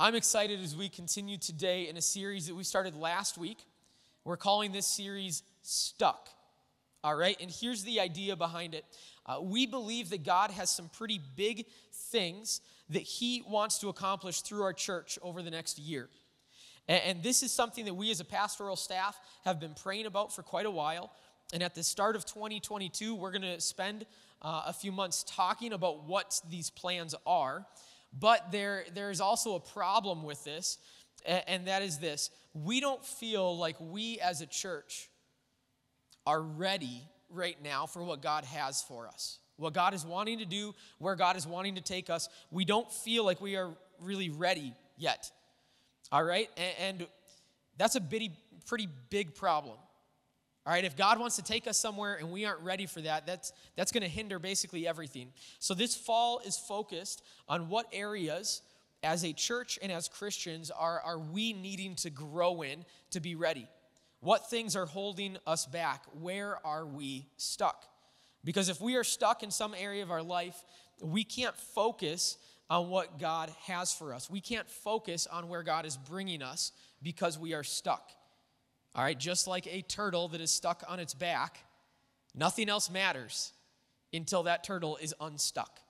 I'm excited as we continue today in a series that we started last week. We're calling this series Stuck. All right, and here's the idea behind it. Uh, we believe that God has some pretty big things that He wants to accomplish through our church over the next year. And, and this is something that we as a pastoral staff have been praying about for quite a while. And at the start of 2022, we're going to spend uh, a few months talking about what these plans are. But there, there is also a problem with this, and that is this we don't feel like we as a church are ready right now for what God has for us. What God is wanting to do, where God is wanting to take us, we don't feel like we are really ready yet. All right? And, and that's a bitty, pretty big problem. All right, if God wants to take us somewhere and we aren't ready for that, that's, that's going to hinder basically everything. So, this fall is focused on what areas as a church and as Christians are, are we needing to grow in to be ready? What things are holding us back? Where are we stuck? Because if we are stuck in some area of our life, we can't focus on what God has for us. We can't focus on where God is bringing us because we are stuck. All right, just like a turtle that is stuck on its back, nothing else matters until that turtle is unstuck.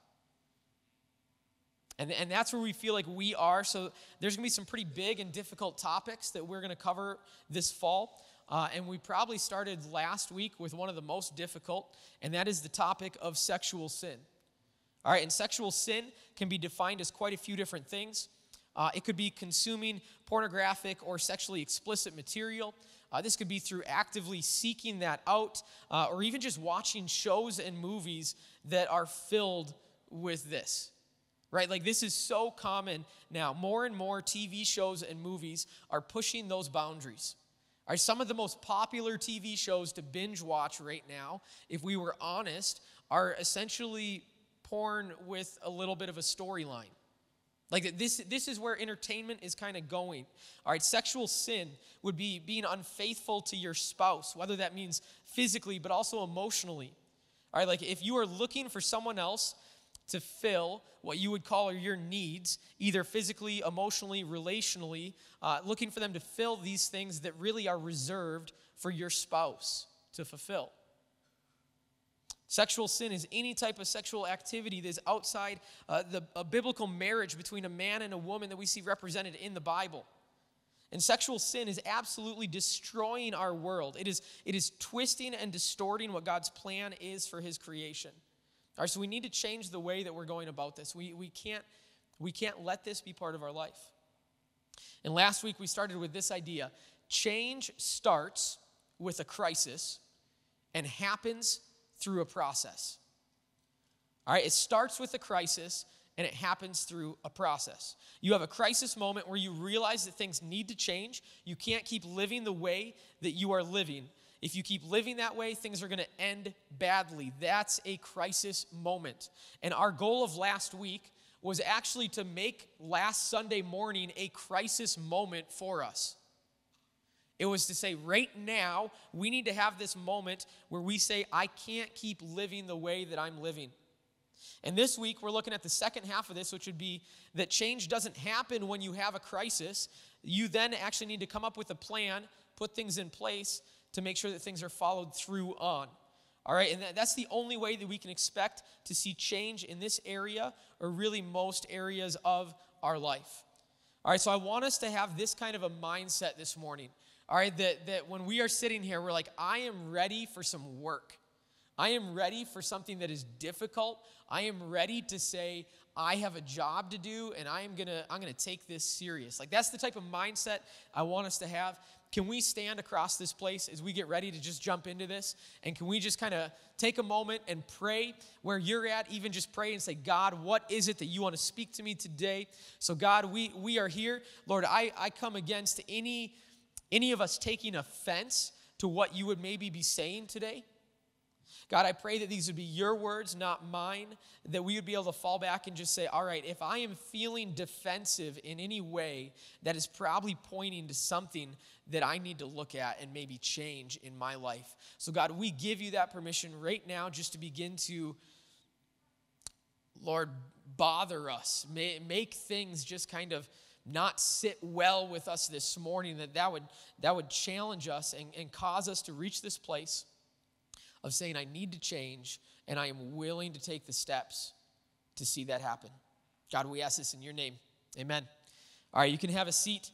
And, and that's where we feel like we are. So there's going to be some pretty big and difficult topics that we're going to cover this fall. Uh, and we probably started last week with one of the most difficult, and that is the topic of sexual sin. All right, and sexual sin can be defined as quite a few different things. Uh, it could be consuming pornographic or sexually explicit material. Uh, this could be through actively seeking that out, uh, or even just watching shows and movies that are filled with this. Right? Like, this is so common now. More and more TV shows and movies are pushing those boundaries. Are some of the most popular TV shows to binge watch right now, if we were honest, are essentially porn with a little bit of a storyline. Like this, this is where entertainment is kind of going. All right, sexual sin would be being unfaithful to your spouse, whether that means physically but also emotionally. All right, like if you are looking for someone else to fill what you would call your needs, either physically, emotionally, relationally, uh, looking for them to fill these things that really are reserved for your spouse to fulfill. Sexual sin is any type of sexual activity that is outside uh, the a biblical marriage between a man and a woman that we see represented in the Bible. And sexual sin is absolutely destroying our world. It is, it is twisting and distorting what God's plan is for his creation. All right, so we need to change the way that we're going about this. We, we, can't, we can't let this be part of our life. And last week we started with this idea change starts with a crisis and happens through a process. All right, it starts with a crisis and it happens through a process. You have a crisis moment where you realize that things need to change. You can't keep living the way that you are living. If you keep living that way, things are going to end badly. That's a crisis moment. And our goal of last week was actually to make last Sunday morning a crisis moment for us. It was to say, right now, we need to have this moment where we say, I can't keep living the way that I'm living. And this week, we're looking at the second half of this, which would be that change doesn't happen when you have a crisis. You then actually need to come up with a plan, put things in place to make sure that things are followed through on. All right, and that's the only way that we can expect to see change in this area or really most areas of our life. All right, so I want us to have this kind of a mindset this morning all right, that, that when we are sitting here, we're like, I am ready for some work. I am ready for something that is difficult. I am ready to say, I have a job to do and I am gonna, I'm gonna take this serious. Like that's the type of mindset I want us to have. Can we stand across this place as we get ready to just jump into this? And can we just kind of take a moment and pray where you're at, even just pray and say, God, what is it that you want to speak to me today? So, God, we, we are here. Lord, I, I come against any any of us taking offense to what you would maybe be saying today? God, I pray that these would be your words, not mine, that we would be able to fall back and just say, all right, if I am feeling defensive in any way, that is probably pointing to something that I need to look at and maybe change in my life. So, God, we give you that permission right now just to begin to, Lord, bother us, make things just kind of not sit well with us this morning, that that would, that would challenge us and, and cause us to reach this place of saying, I need to change and I am willing to take the steps to see that happen. God, we ask this in your name. Amen. All right, you can have a seat.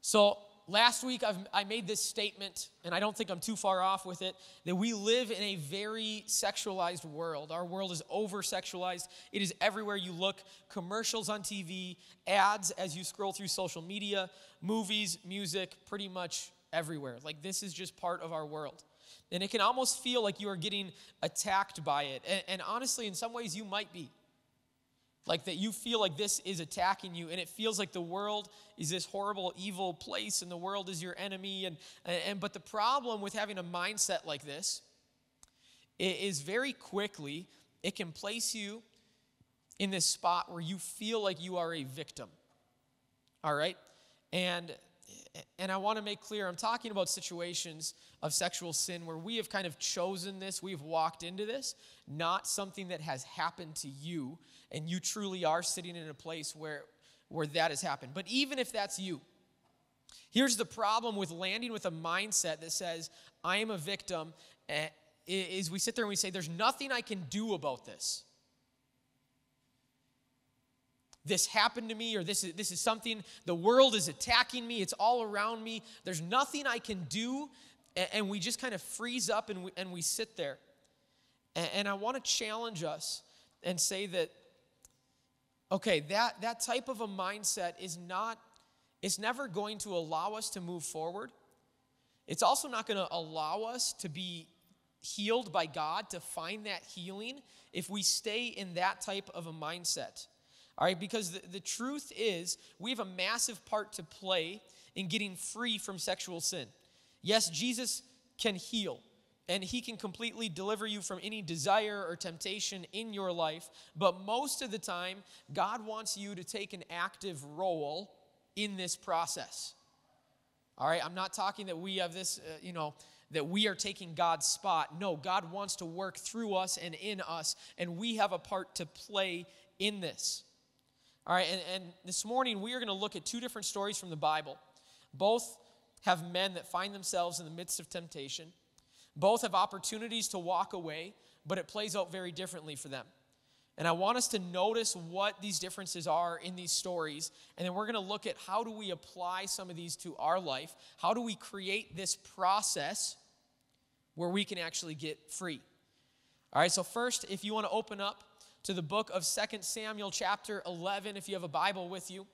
So, last week I've, i made this statement, and I don't think I'm too far off with it, that we live in a very sexualized world. Our world is over sexualized. It is everywhere you look commercials on TV, ads as you scroll through social media, movies, music, pretty much everywhere. Like, this is just part of our world. And it can almost feel like you are getting attacked by it. and, and honestly, in some ways, you might be. Like that you feel like this is attacking you, and it feels like the world is this horrible, evil place, and the world is your enemy. And, and but the problem with having a mindset like this is very quickly it can place you in this spot where you feel like you are a victim. All right? And and I want to make clear I'm talking about situations of sexual sin where we have kind of chosen this, we've walked into this, not something that has happened to you, and you truly are sitting in a place where, where that has happened. But even if that's you, here's the problem with landing with a mindset that says, I am a victim, eh, is we sit there and we say, There's nothing I can do about this. This happened to me or this is, this is something the world is attacking me it's all around me. There's nothing i can do and, we just kind of freeze up and we, and we sit there. And i want to challenge us and say that okay that, that type of a mindset is not it's never going to allow us to move forward. It's also not going to allow us to be healed by god to find that healing if we stay in that type of a mindset. All right, because the, the truth is, we have a massive part to play in getting free from sexual sin. Yes, Jesus can heal, and he can completely deliver you from any desire or temptation in your life, but most of the time, God wants you to take an active role in this process. All right, I'm not talking that we have this, uh, you know, that we are taking God's spot. No, God wants to work through us and in us, and we have a part to play in this. All right, and, and this morning we are going to look at two different stories from the Bible. Both have men that find themselves in the midst of temptation. Both have opportunities to walk away, but it plays out very differently for them. And I want us to notice what these differences are in these stories. And then we're going to look at how do we apply some of these to our life? How do we create this process where we can actually get free? All right, so first, if you want to open up to the book of Second Samuel, chapter 11, if you have a Bible with you.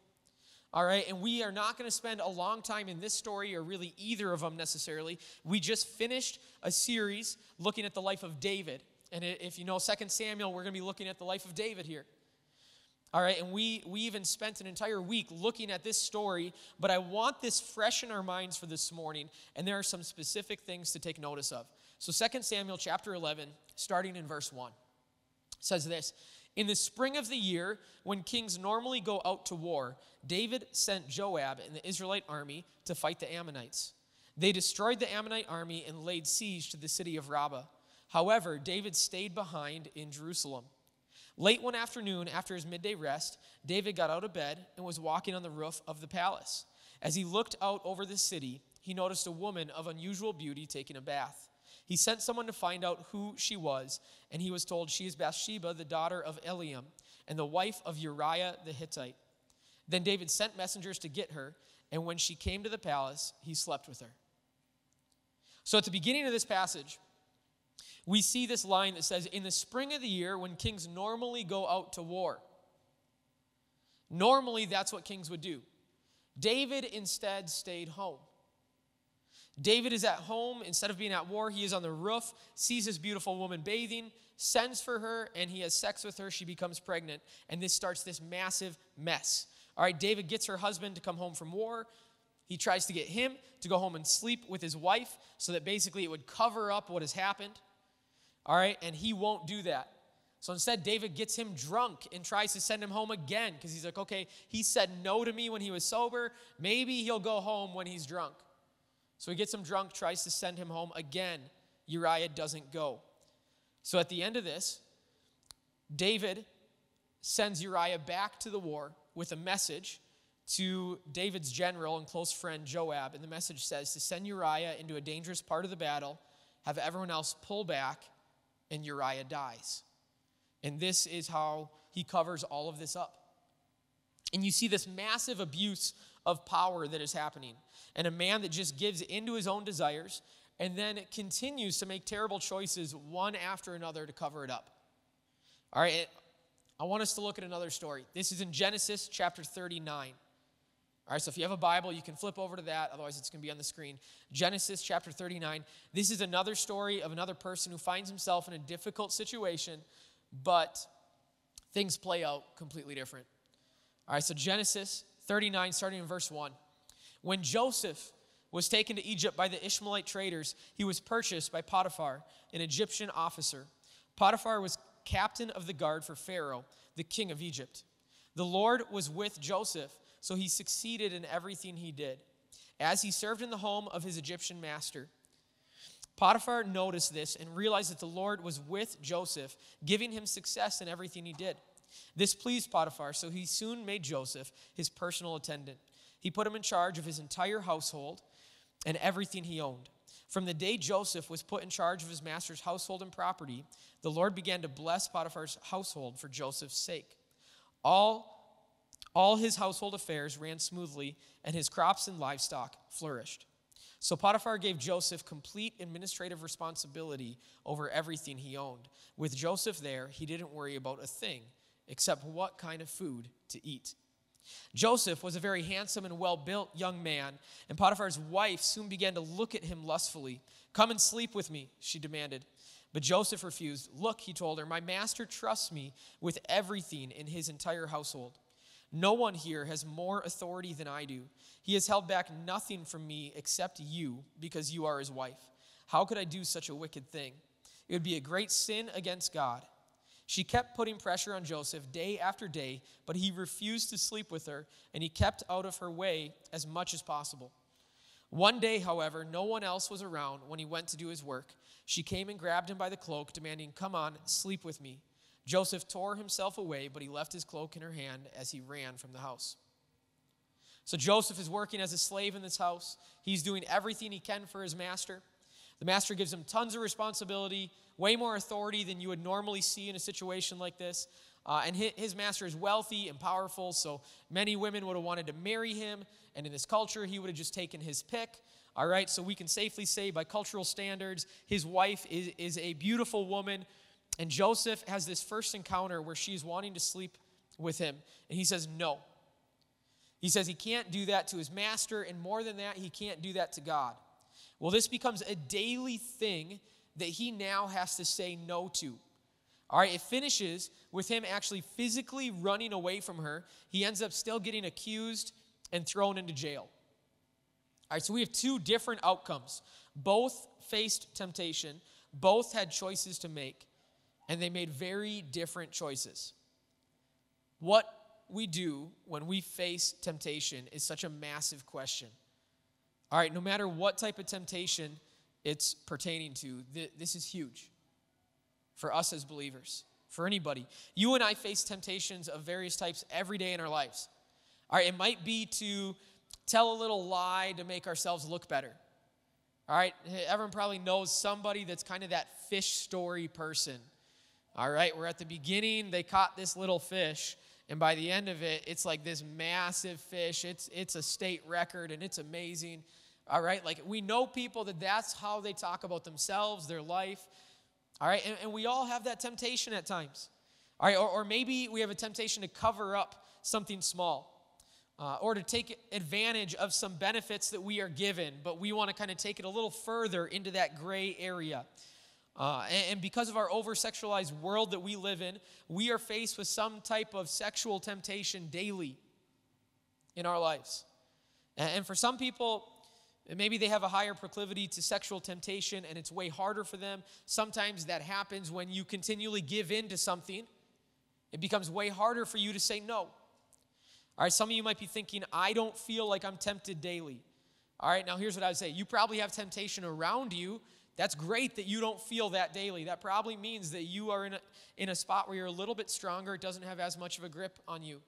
All right, and we are not going to spend a long time in this story or really either of them necessarily. We just finished a series looking at the life of David. And if you know Second Samuel, we're going to be looking at the life of David here. All right, and we, we even spent an entire week looking at this story, but I want this fresh in our minds for this morning, and there are some specific things to take notice of. So Second Samuel chapter 11, starting in verse 1 says this In the spring of the year, when kings normally go out to war, David sent Joab and the Israelite army to fight the Ammonites. They destroyed the Ammonite army and laid siege to the city of Rabbah. However, David stayed behind in Jerusalem. Late one afternoon, after his midday rest, David got out of bed and was walking on the roof of the palace. As he looked out over the city, he noticed a woman of unusual beauty taking a bath. He sent someone to find out who she was, and he was told, She is Bathsheba, the daughter of Eliam, and the wife of Uriah the Hittite. Then David sent messengers to get her, and when she came to the palace, he slept with her. So at the beginning of this passage, we see this line that says, In the spring of the year, when kings normally go out to war, normally that's what kings would do. David instead stayed home. David is at home. Instead of being at war, he is on the roof, sees this beautiful woman bathing, sends for her, and he has sex with her. She becomes pregnant. And this starts this massive mess. All right, David gets her husband to come home from war. He tries to get him to go home and sleep with his wife so that basically it would cover up what has happened. All right, and he won't do that. So instead, David gets him drunk and tries to send him home again because he's like, okay, he said no to me when he was sober. Maybe he'll go home when he's drunk. So he gets him drunk, tries to send him home. Again, Uriah doesn't go. So at the end of this, David sends Uriah back to the war with a message to David's general and close friend Joab. And the message says to send Uriah into a dangerous part of the battle, have everyone else pull back, and Uriah dies. And this is how he covers all of this up. And you see this massive abuse of power that is happening. And a man that just gives into his own desires and then continues to make terrible choices one after another to cover it up. All right, I want us to look at another story. This is in Genesis chapter 39. All right, so if you have a Bible, you can flip over to that. Otherwise, it's going to be on the screen. Genesis chapter 39. This is another story of another person who finds himself in a difficult situation, but things play out completely different. All right, so Genesis 39, starting in verse 1. When Joseph was taken to Egypt by the Ishmaelite traders, he was purchased by Potiphar, an Egyptian officer. Potiphar was captain of the guard for Pharaoh, the king of Egypt. The Lord was with Joseph, so he succeeded in everything he did. As he served in the home of his Egyptian master, Potiphar noticed this and realized that the Lord was with Joseph, giving him success in everything he did. This pleased Potiphar, so he soon made Joseph his personal attendant. He put him in charge of his entire household and everything he owned. From the day Joseph was put in charge of his master's household and property, the Lord began to bless Potiphar's household for Joseph's sake. All, all his household affairs ran smoothly, and his crops and livestock flourished. So Potiphar gave Joseph complete administrative responsibility over everything he owned. With Joseph there, he didn't worry about a thing except what kind of food to eat. Joseph was a very handsome and well built young man, and Potiphar's wife soon began to look at him lustfully. Come and sleep with me, she demanded. But Joseph refused. Look, he told her, my master trusts me with everything in his entire household. No one here has more authority than I do. He has held back nothing from me except you, because you are his wife. How could I do such a wicked thing? It would be a great sin against God. She kept putting pressure on Joseph day after day, but he refused to sleep with her, and he kept out of her way as much as possible. One day, however, no one else was around when he went to do his work. She came and grabbed him by the cloak, demanding, Come on, sleep with me. Joseph tore himself away, but he left his cloak in her hand as he ran from the house. So Joseph is working as a slave in this house. He's doing everything he can for his master. The master gives him tons of responsibility, way more authority than you would normally see in a situation like this. Uh, and his master is wealthy and powerful, so many women would have wanted to marry him. And in this culture, he would have just taken his pick. All right, so we can safely say, by cultural standards, his wife is, is a beautiful woman. And Joseph has this first encounter where she's wanting to sleep with him. And he says, no. He says he can't do that to his master, and more than that, he can't do that to God. Well, this becomes a daily thing that he now has to say no to. All right, it finishes with him actually physically running away from her. He ends up still getting accused and thrown into jail. All right, so we have two different outcomes. Both faced temptation, both had choices to make, and they made very different choices. What we do when we face temptation is such a massive question. All right, no matter what type of temptation it's pertaining to, this is huge for us as believers, for anybody. You and I face temptations of various types every day in our lives. All right, it might be to tell a little lie to make ourselves look better. All right, everyone probably knows somebody that's kind of that fish story person. All right, we're at the beginning they caught this little fish, and by the end of it, it's like this massive fish. It's, it's a state record and it's amazing. All right, like we know people that that's how they talk about themselves, their life. All right, and, and we all have that temptation at times. All right, or, or maybe we have a temptation to cover up something small. Uh, or to take advantage of some benefits that we are given, but we want to kind of take it a little further into that gray area. Uh, and, and, because of our over sexualized world that we live in, we are faced with some type of sexual temptation daily in our lives. And, and for some people, Maybe they have a higher proclivity to sexual temptation and it's way harder for them. Sometimes that happens when you continually give in to something. It becomes way harder for you to say no. All right, some of you might be thinking, I don't feel like I'm tempted daily. All right, now here's what I would say you probably have temptation around you. That's great that you don't feel that daily. That probably means that you are in a, in a spot where you're a little bit stronger. It doesn't have as much of a grip on you.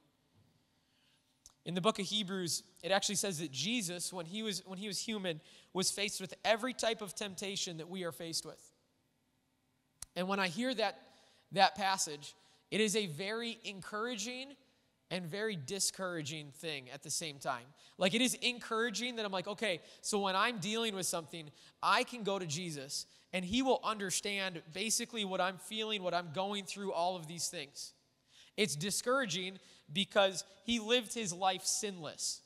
In the book of Hebrews, it actually says that Jesus, when he was, when he was human, was faced with every type of temptation that we are faced with. And when I hear that, that passage, it is a very encouraging and very discouraging thing at the same time. Like it is encouraging that I'm like, okay, so when I'm dealing with something, I can go to Jesus and he will understand basically what I'm feeling, what I'm going through, all of these things. It's discouraging because he lived his life sinless.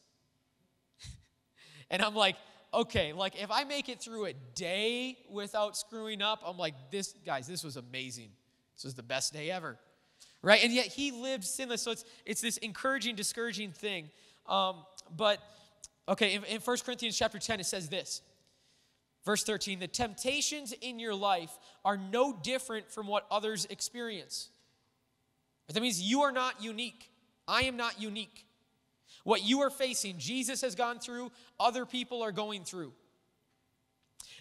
and I'm like, okay, like if I make it through a day without screwing up, I'm like, this, guys, this was amazing. This was the best day ever. Right? And yet he lived sinless. So it's, it's this encouraging, discouraging thing. Um, but, okay, in, in 1 Corinthians chapter 10, it says this. Verse 13, the temptations in your life are no different from what others experience. That means you are not unique. I am not unique. What you are facing, Jesus has gone through, other people are going through.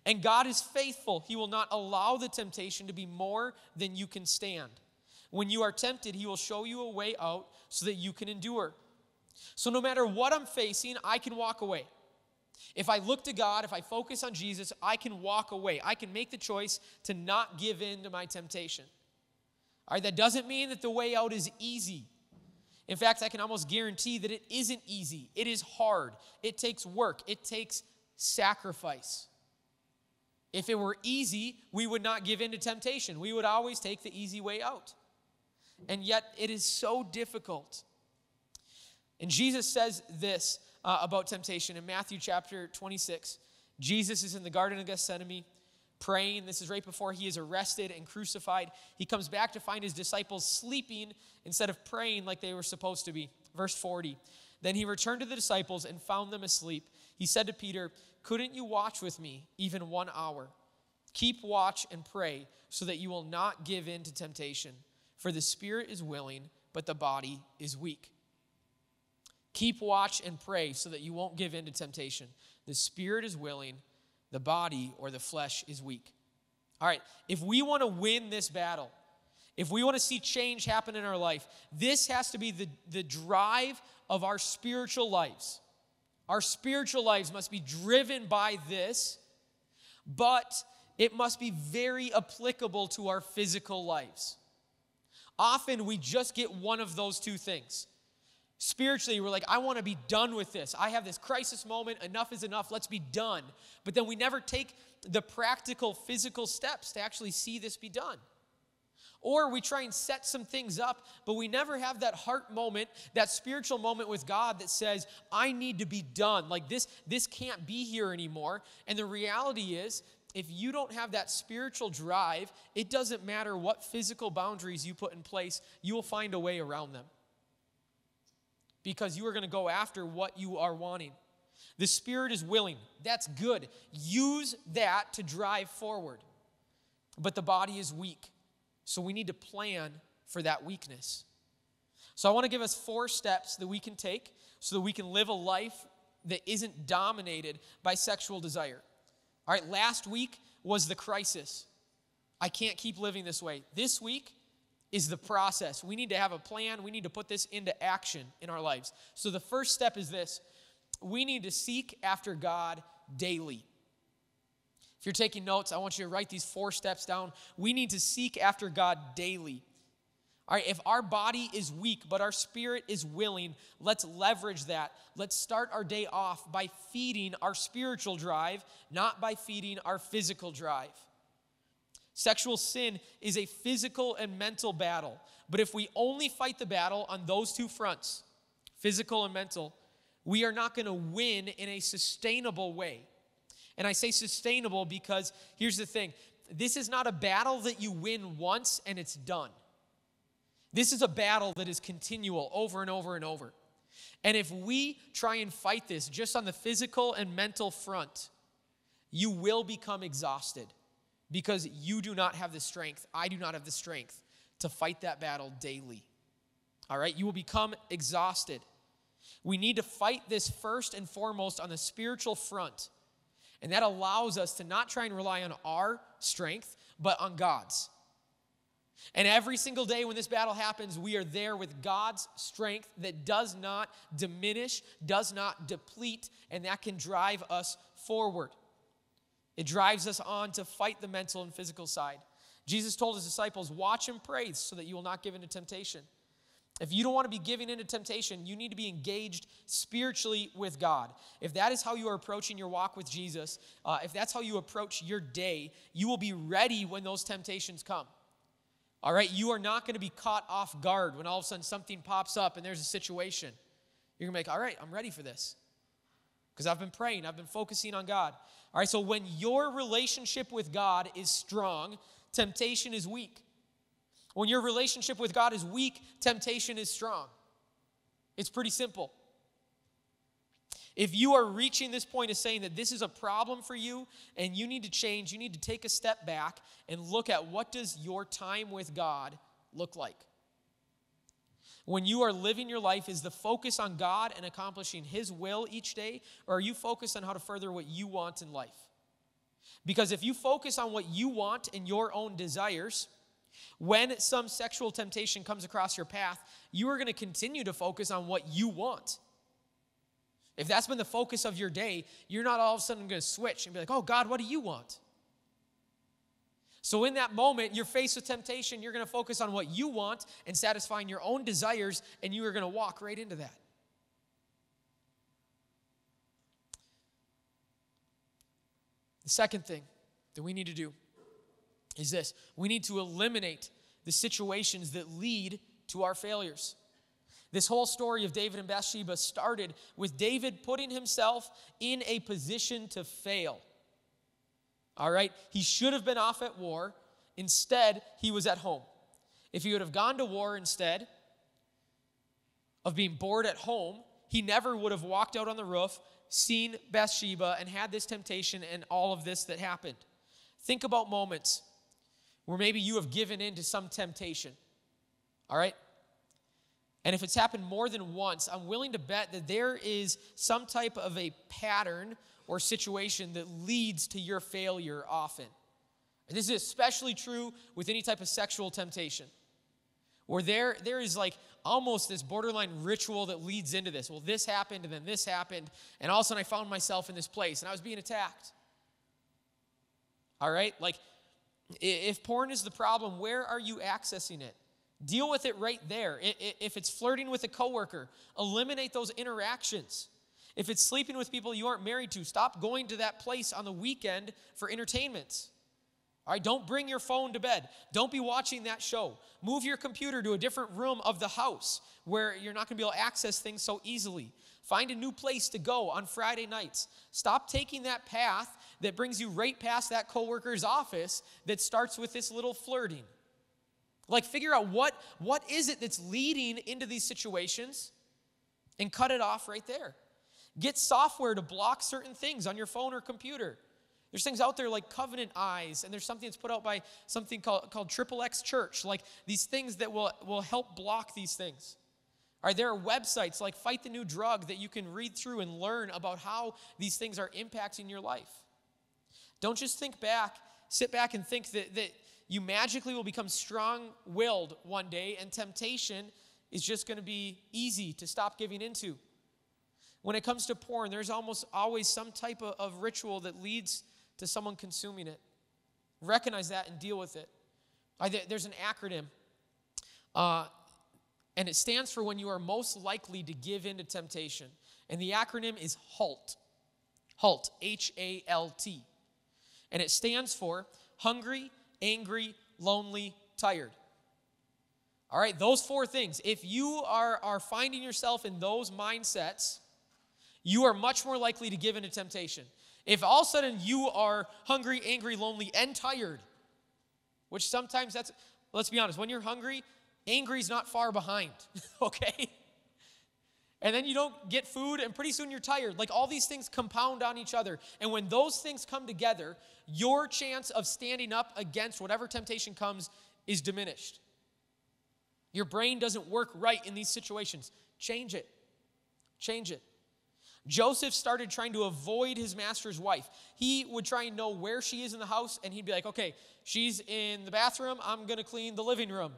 And God is faithful. He will not allow the temptation to be more than you can stand. When you are tempted, He will show you a way out so that you can endure. So, no matter what I'm facing, I can walk away. If I look to God, if I focus on Jesus, I can walk away. I can make the choice to not give in to my temptation. All right, that doesn't mean that the way out is easy. In fact, I can almost guarantee that it isn't easy. It is hard. It takes work. It takes sacrifice. If it were easy, we would not give in to temptation. We would always take the easy way out. And yet, it is so difficult. And Jesus says this uh, about temptation in Matthew chapter 26. Jesus is in the Garden of Gethsemane praying. This is right before he is arrested and crucified. He comes back to find his disciples sleeping instead of praying like they were supposed to be. Verse 40. Then he returned to the disciples and found them asleep. He said to Peter, Couldn't you watch with me even one hour? Keep watch and pray so that you will not give in to temptation. For the spirit is willing, but the body is weak. Keep watch and pray so that you won't give in to temptation. The spirit is willing, the body or the flesh is weak. All right, if we want to win this battle, if we want to see change happen in our life, this has to be the, the drive of our spiritual lives. Our spiritual lives must be driven by this, but it must be very applicable to our physical lives. Often we just get one of those two things. Spiritually, we're like, I want to be done with this. I have this crisis moment. Enough is enough. Let's be done. But then we never take the practical, physical steps to actually see this be done. Or we try and set some things up, but we never have that heart moment, that spiritual moment with God that says, I need to be done. Like this, this can't be here anymore. And the reality is, if you don't have that spiritual drive, it doesn't matter what physical boundaries you put in place, you will find a way around them because you are going to go after what you are wanting. The Spirit is willing. That's good. Use that to drive forward. But the body is weak. So we need to plan for that weakness. So I want to give us four steps that we can take so that we can live a life that isn't dominated by sexual desire. All right, last week was the crisis. I can't keep living this way. This week, is the process. We need to have a plan. We need to put this into action in our lives. So the first step is this we need to seek after God daily. If you're taking notes, I want you to write these four steps down. We need to seek after God daily. All right, if our body is weak, but our spirit is willing, let's leverage that. Let's start our day off by feeding our spiritual drive, not by feeding our physical drive. Sexual sin is a physical and mental battle. But if we only fight the battle on those two fronts, physical and mental, we are not going to win in a sustainable way. And I say sustainable because here's the thing this is not a battle that you win once and it's done. This is a battle that is continual over and over and over. And if we try and fight this just on the physical and mental front, you will become exhausted because you do not have the strength. I do not have the strength to fight that battle daily. All right? You will become exhausted. We need to fight this first and foremost on the spiritual front. And that allows us to not try and rely on our strength, but on God's. And every single day when this battle happens, we are there with God's strength that does not diminish, does not deplete, and that can drive us forward. It drives us on to fight the mental and physical side. Jesus told his disciples, Watch and pray so that you will not give into temptation. If you don't want to be giving into temptation, you need to be engaged spiritually with God. If that is how you are approaching your walk with Jesus, uh, if that's how you approach your day, you will be ready when those temptations come. All right, you are not going to be caught off guard when all of a sudden something pops up and there's a situation. You're going to be like, all right, I'm ready for this. Because I've been praying, I've been focusing on God. All right, so when your relationship with God is strong, temptation is weak. When your relationship with God is weak, temptation is strong. It's pretty simple. If you are reaching this point of saying that this is a problem for you and you need to change, you need to take a step back and look at what does your time with God look like? When you are living your life, is the focus on God and accomplishing His will each day, or are you focused on how to further what you want in life? Because if you focus on what you want and your own desires, when some sexual temptation comes across your path, you are going to continue to focus on what you want. If that's been the focus of your day, you're not all of a sudden going to switch and be like, oh, God, what do you want? So, in that moment, you're faced with temptation, you're going to focus on what you want and satisfying your own desires, and you are going to walk right into that. The second thing that we need to do is this we need to eliminate the situations that lead to our failures. This whole story of David and Bathsheba started with David putting himself in a position to fail. All right? He should have been off at war. Instead, he was at home. If he would have gone to war instead of being bored at home, he never would have walked out on the roof, seen Bathsheba, and had this temptation and all of this that happened. Think about moments where maybe you have given in to some temptation. All right? And if it's happened more than once, I'm willing to bet that there is some type of a pattern or situation that leads to your failure often. And this is especially true with any type of sexual temptation. Where there, there is like almost this borderline ritual that leads into this. Well, this happened, and then this happened, and all of a sudden I found myself in this place and I was being attacked. All right? Like, if porn is the problem, where are you accessing it? Deal with it right there. If it's flirting with a coworker, eliminate those interactions. If it's sleeping with people you aren't married to, stop going to that place on the weekend for entertainment. All right, don't bring your phone to bed. Don't be watching that show. Move your computer to a different room of the house where you're not going to be able to access things so easily. Find a new place to go on Friday nights. Stop taking that path that brings you right past that coworker's office that starts with this little flirting. Like figure out what what is it that's leading into these situations and cut it off right there. Get software to block certain things on your phone or computer. There's things out there like Covenant Eyes, and there's something that's put out by something called, called Triple X Church, like these things that will, will help block these things. All right, there are websites like Fight the New Drug that you can read through and learn about how these things are impacting your life. Don't just think back, sit back and think that, that you magically will become strong willed one day and temptation is just going to be easy to stop giving into. When it comes to porn, there's almost always some type of, of ritual that leads to someone consuming it. Recognize that and deal with it. I, there's an acronym, uh, and it stands for when you are most likely to give in to temptation. And the acronym is HALT. HALT, H A L T. And it stands for hungry, angry, lonely, tired. All right, those four things. If you are, are finding yourself in those mindsets, you are much more likely to give into temptation. If all of a sudden you are hungry, angry, lonely, and tired, which sometimes that's, let's be honest, when you're hungry, angry is not far behind, okay? And then you don't get food, and pretty soon you're tired. Like all these things compound on each other. And when those things come together, your chance of standing up against whatever temptation comes is diminished. Your brain doesn't work right in these situations. Change it. Change it. Joseph started trying to avoid his master's wife. He would try and know where she is in the house, and he'd be like, okay, she's in the bathroom, I'm gonna clean the living room.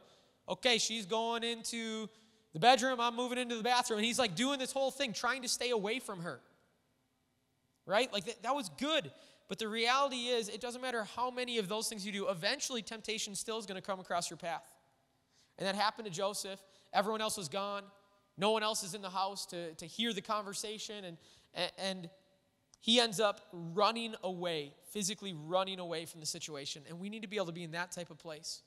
Okay, she's going into the bedroom, I'm moving into the bathroom. And he's like doing this whole thing, trying to stay away from her. Right? Like that, that was good. But the reality is, it doesn't matter how many of those things you do, eventually temptation still is going to come across your path. And that happened to Joseph. Everyone else was gone. No one else is in the house to, to hear the conversation. And, and he ends up running away, physically running away from the situation. And we need to be able to be in that type of place.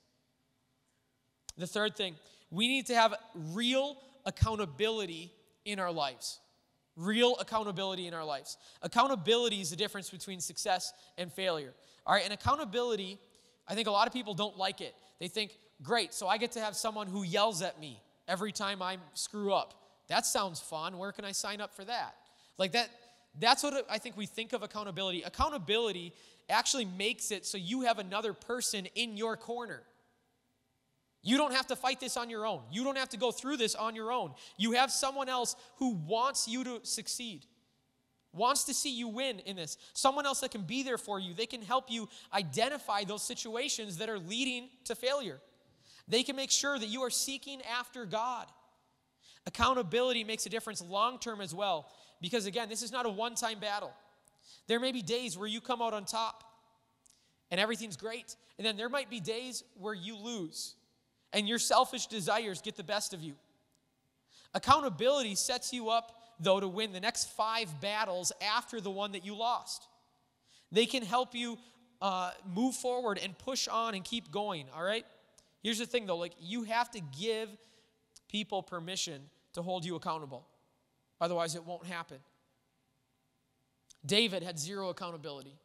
The third thing, we need to have real accountability in our lives. Real accountability in our lives. Accountability is the difference between success and failure. All right, and accountability, I think a lot of people don't like it. They think, great, so I get to have someone who yells at me every time I screw up. That sounds fun. Where can I sign up for that? Like that, that's what I think we think of accountability. Accountability actually makes it so you have another person in your corner. You don't have to fight this on your own. You don't have to go through this on your own. You have someone else who wants you to succeed, wants to see you win in this. Someone else that can be there for you. They can help you identify those situations that are leading to failure. They can make sure that you are seeking after God. Accountability makes a difference long term as well, because again, this is not a one time battle. There may be days where you come out on top and everything's great, and then there might be days where you lose and your selfish desires get the best of you. Accountability sets you up, though, to win the next five battles after the one that you lost. They can help you uh, move forward and push on and keep going, all right? Here's the thing though, like you have to give people permission to hold you accountable. Otherwise, it won't happen. David had zero accountability.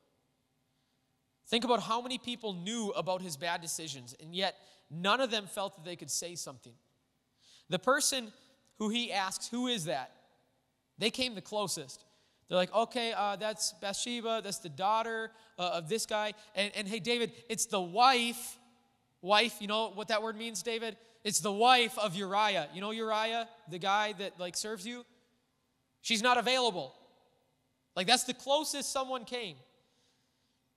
Think about how many people knew about his bad decisions, and yet none of them felt that they could say something. The person who he asks, Who is that? They came the closest. They're like, Okay, uh, that's Bathsheba, that's the daughter uh, of this guy. And, and hey, David, it's the wife Wife, you know what that word means, David? It's the wife of Uriah. You know Uriah, the guy that like serves you? She's not available. Like that's the closest someone came.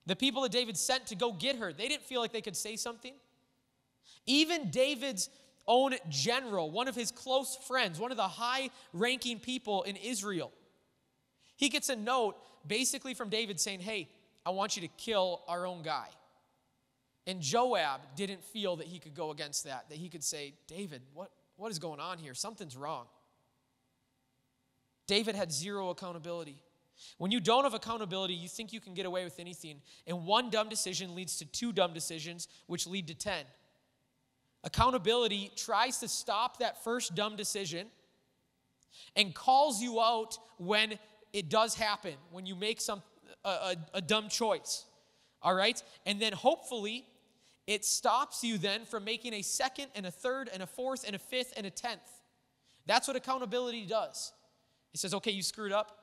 The people that David sent to go get her, they didn't feel like they could say something. Even David's own general, one of his close friends, one of the high ranking people in Israel, he gets a note basically from David saying, Hey, I want you to kill our own guy. And Joab didn't feel that he could go against that, that he could say, David, what, what is going on here? Something's wrong. David had zero accountability. When you don't have accountability, you think you can get away with anything. And one dumb decision leads to two dumb decisions, which lead to 10. Accountability tries to stop that first dumb decision and calls you out when it does happen, when you make some, a, a, a dumb choice. All right? And then hopefully it stops you then from making a second and a third and a fourth and a fifth and a tenth. That's what accountability does. It says, okay, you screwed up.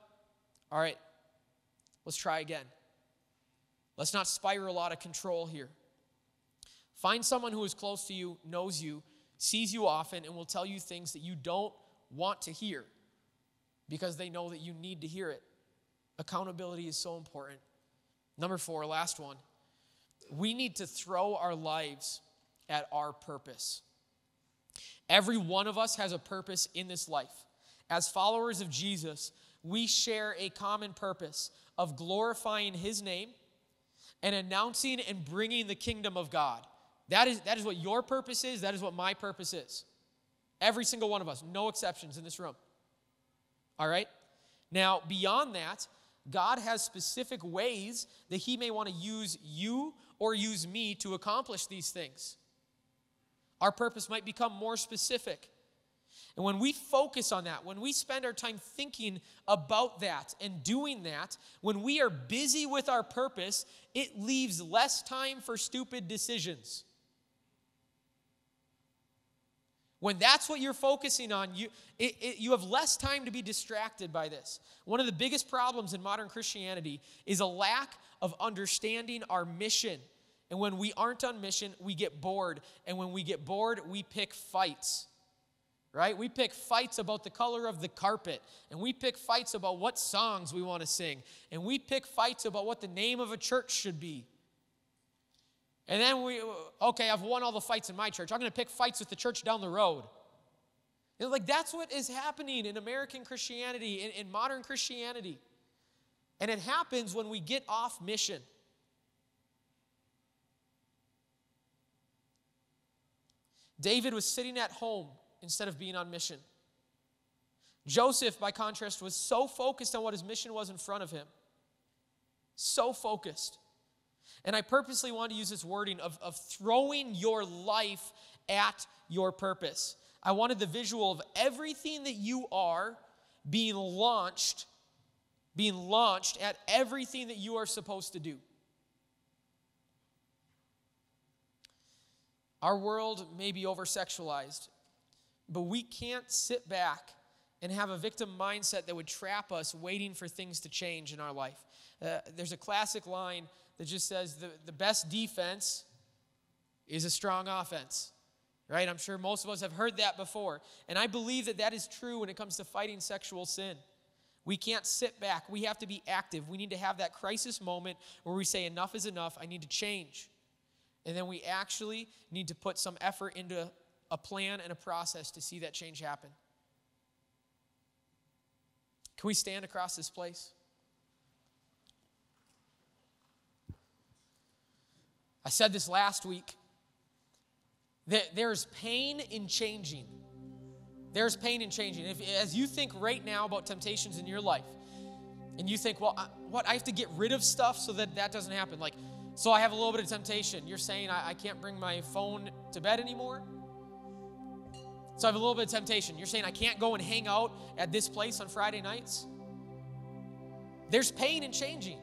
All right, let's try again. Let's not spiral out of control here. Find someone who is close to you, knows you, sees you often, and will tell you things that you don't want to hear because they know that you need to hear it. Accountability is so important. Number four, last one we need to throw our lives at our purpose. Every one of us has a purpose in this life. As followers of Jesus, we share a common purpose of glorifying his name and announcing and bringing the kingdom of God. That is, that is what your purpose is, that is what my purpose is. Every single one of us, no exceptions in this room. All right? Now, beyond that, God has specific ways that He may want to use you or use me to accomplish these things. Our purpose might become more specific. And when we focus on that, when we spend our time thinking about that and doing that, when we are busy with our purpose, it leaves less time for stupid decisions. When that's what you're focusing on, you, it, it, you have less time to be distracted by this. One of the biggest problems in modern Christianity is a lack of understanding our mission. And when we aren't on mission, we get bored. And when we get bored, we pick fights. right? We pick fights about the color of the carpet, and we pick fights about what songs we want to sing, and we pick fights about what the name of a church should be. And then we, okay, I've won all the fights in my church. I'm going to pick fights with the church down the road. Know, like that's what is happening in American Christianity, in, in modern Christianity. And it happens when we get off mission. David was sitting at home instead of being on mission. Joseph, by contrast, was so focused on what his mission was in front of him. So focused. And I purposely want to use this wording of, of throwing your life at your purpose. I wanted the visual of everything that you are being launched, being launched at everything that you are supposed to do. Our world may be over sexualized, but we can't sit back and have a victim mindset that would trap us waiting for things to change in our life. Uh, there's a classic line that just says the, the best defense is a strong offense right? I'm sure most of us have heard that before. And I believe that that is true when it comes to fighting sexual sin. We can't sit back. We have to be active. We need to have that crisis moment where we say, enough is enough. I need to change. And then we actually need to put some effort into a plan and a process to see that change happen. Can we stand across this place? I said this last week. That there's pain in changing. There's pain in changing. If, as you think right now about temptations in your life, and you think, well, I, what, I have to get rid of stuff so that that doesn't happen. Like, so I have a little bit of temptation. You're saying I, I can't bring my phone to bed anymore? So I have a little bit of temptation. You're saying I can't go and hang out at this place on Friday nights? There's pain in changing,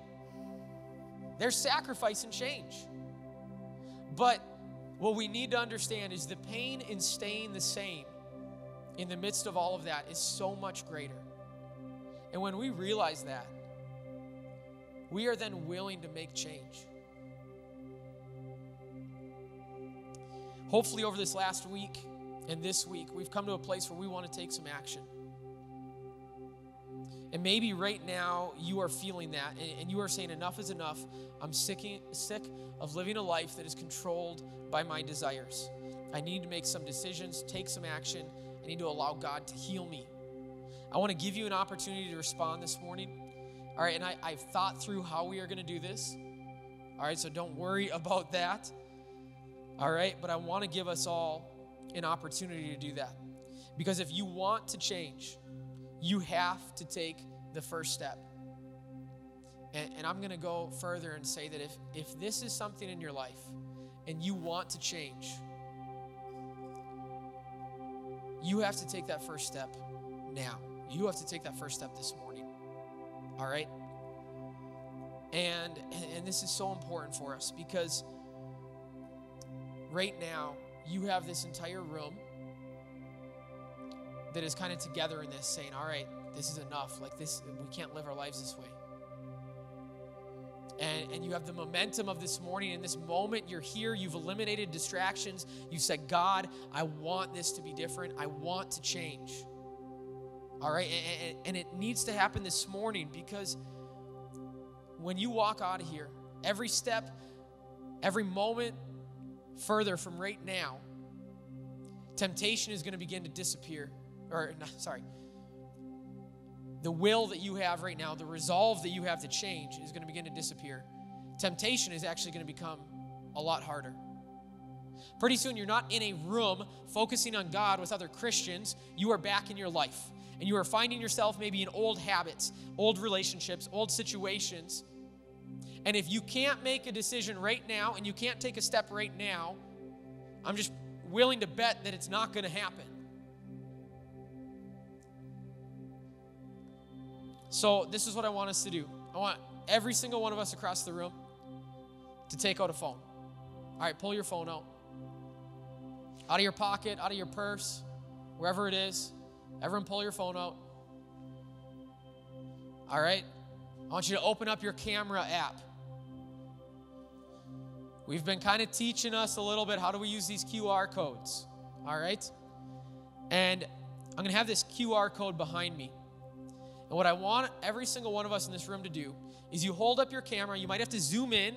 there's sacrifice in change. But what we need to understand is the pain in staying the same in the midst of all of that is so much greater. And when we realize that, we are then willing to make change. Hopefully, over this last week and this week, we've come to a place where we want to take some action. And maybe right now you are feeling that and you are saying, enough is enough. I'm sick, sick of living a life that is controlled by my desires. I need to make some decisions, take some action. I need to allow God to heal me. I want to give you an opportunity to respond this morning. All right, and I, I've thought through how we are going to do this. All right, so don't worry about that. All right, but I want to give us all an opportunity to do that. Because if you want to change, you have to take the first step. And, and I'm going to go further and say that if, if this is something in your life and you want to change, you have to take that first step now. You have to take that first step this morning. All right? And and this is so important for us because right now you have this entire room that is kind of together in this saying, all right, this is enough. Like this, we can't live our lives this way. And, and you have the momentum of this morning. In this moment, you're here. You've eliminated distractions. You said, God, I want this to be different. I want to change. All right. And, and, and it needs to happen this morning because when you walk out of here, every step, every moment further from right now, temptation is going to begin to disappear or sorry, the will that you have right now, the resolve that you have to change is going to begin to disappear. Temptation is actually going to become a lot harder. Pretty soon, you're not in a room focusing on God with other Christians. You are back in your life. And you are finding yourself maybe in old habits, old relationships, old situations. And if you can't make a decision right now and you can't take a step right now, I'm just willing to bet that it's not going to happen. So, this is what I want us to do. I want every single one of us across the room to take out a phone. All right, pull your phone out. Out of your pocket, out of your purse, wherever it is. Everyone, pull your phone out. All right? I want you to open up your camera app. We've been kind of teaching us a little bit how do we use these QR codes. All right? And I'm going to have this QR code behind me. And what I want every single one of us in this room to do is you hold up your camera. You might have to zoom in.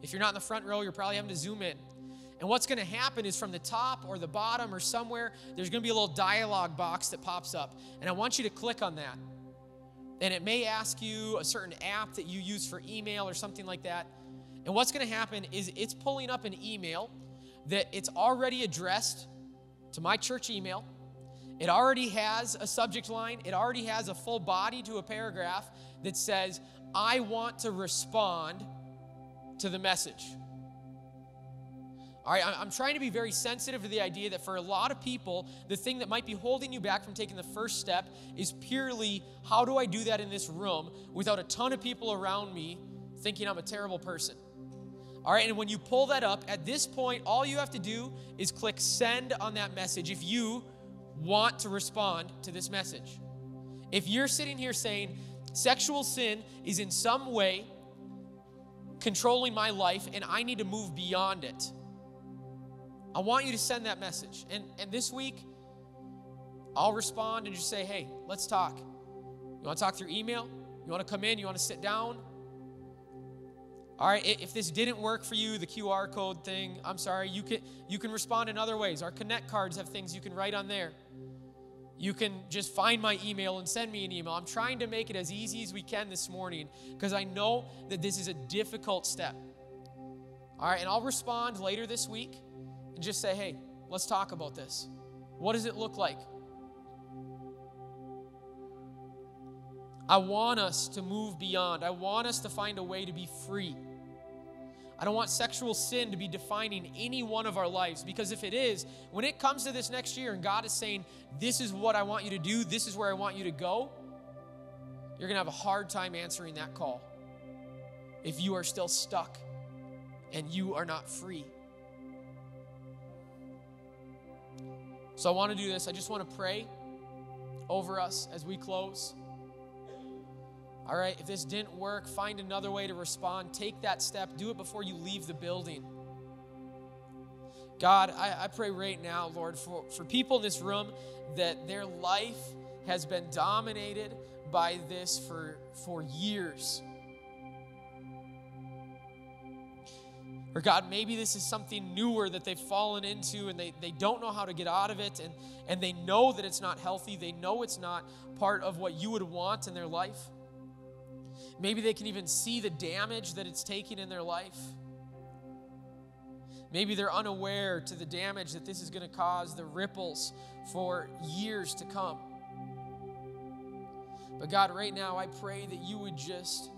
If you're not in the front row, you're probably having to zoom in. And what's going to happen is from the top or the bottom or somewhere, there's going to be a little dialogue box that pops up. And I want you to click on that. And it may ask you a certain app that you use for email or something like that. And what's going to happen is it's pulling up an email that it's already addressed to my church email. It already has a subject line, it already has a full body to a paragraph that says, I want to respond to the message. All right, I'm trying to be very sensitive to the idea that for a lot of people, the thing that might be holding you back from taking the first step is purely how do I do that in this room without a ton of people around me thinking I'm a terrible person? All right, and when you pull that up, at this point, all you have to do is click send on that message if you want to respond to this message. If you're sitting here saying sexual sin is in some way controlling my life and I need to move beyond it, I want you to send that message. And, and this week, I'll respond and just say, hey, let's talk. You want to talk through email? You want to come in? You want to sit down? All right, if this didn't work for you, the QR code thing, I'm sorry, you can you can respond in other ways. Our connect cards have things you can write on there. You can just find my email and send me an email. I'm trying to make it as easy as we can this morning because I know that this is a difficult step. All right, and I'll respond later this week and just say, hey, let's talk about this. What does it look like? I want us to move beyond. I want us to find a way to be free. I don't want sexual sin to be defining any one of our lives because if it is, when it comes to this next year and God is saying, This is what I want you to do, this is where I want you to go, you're going to have a hard time answering that call if you are still stuck and you are not free. So I want to do this. I just want to pray over us as we close. All right, if this didn't work, find another way to respond. Take that step. Do it before you leave the building. God, I, I pray right now, Lord, for, for people in this room that their life has been dominated by this for, for years. Or God, maybe this is something newer that they've fallen into and they, they don't know how to get out of it and, and they know that it's not healthy. They know it's not part of what you would want in their life. Maybe they can even see the damage that it's taking in their life. Maybe they're unaware to the damage that this is going to cause, the ripples for years to come. But God, right now, I pray that you would just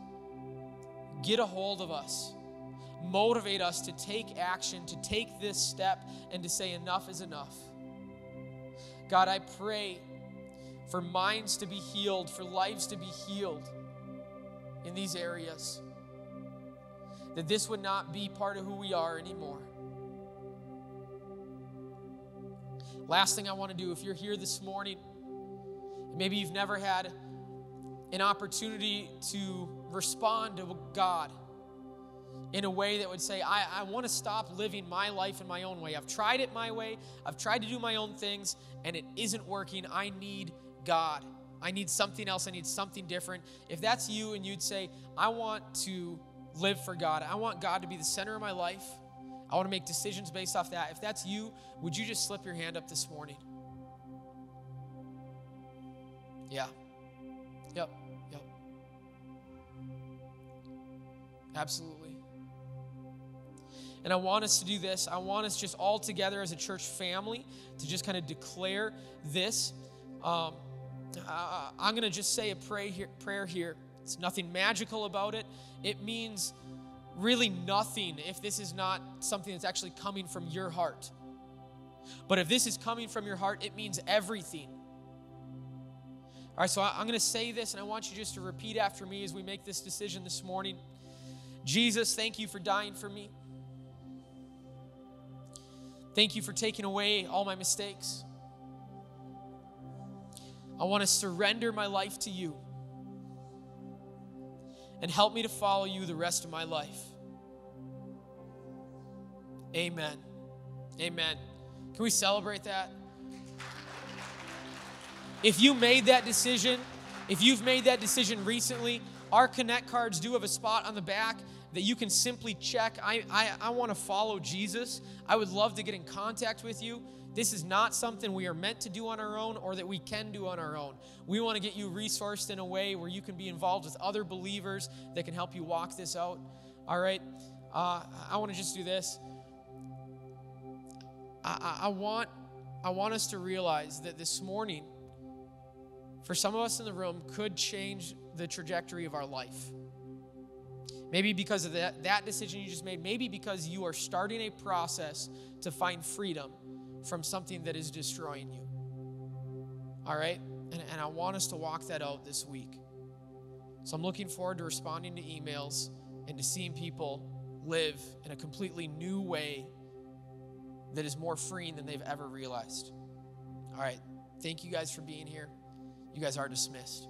get a hold of us motivate us to take action, to take this step, and to say, enough is enough. God, I pray for minds to be healed, for lives to be healed in these areas. That this would not be part of who we are anymore. Last thing I want to do, if you're here this morning, maybe you've never had an opportunity to respond to God in a way that would say, I, I want to stop living my life in my own way. I've tried it my way, I've tried to do my own things, and it isn't working. I need God. I need something else. I need something different. If that's you and you'd say, I want to live for God, I want God to be the center of my life, I want to make decisions based off that. If that's you, would you just slip your hand up this morning? Yeah. Yep. Yep. Absolutely. And I want us to do this. I want us just all together as a church family to just kind of declare this. Um, I, I'm going to just say a pray here, prayer here. It's nothing magical about it. It means really nothing if this is not something that's actually coming from your heart. But if this is coming from your heart, it means everything. All right, so I'm going to say this, and I want you just to repeat after me as we make this decision this morning. Jesus, thank you for dying for me. Thank you for taking away all my mistakes. I want to surrender my life to you and help me to follow you the rest of my life. Amen. Amen. Can we celebrate that? If you made that decision, if you've made that decision recently, our Connect cards do have a spot on the back that you can simply check. I, I, I want to follow Jesus. I would love to get in contact with you. This is not something we are meant to do on our own or that we can do on our own. We want to get you resourced in a way where you can be involved with other believers that can help you walk this out. All right? Uh, I want to just do this. I, I, I, want, I want us to realize that this morning, for some of us in the room, could change the trajectory of our life. Maybe because of that, that decision you just made, maybe because you are starting a process to find freedom from something that is destroying you. All right? And, and I want us to walk that out this week. So I'm looking forward to responding to emails and to seeing people live in a completely new way that is more freeing than they've ever realized. All right. Thank you guys for being here. You guys are dismissed.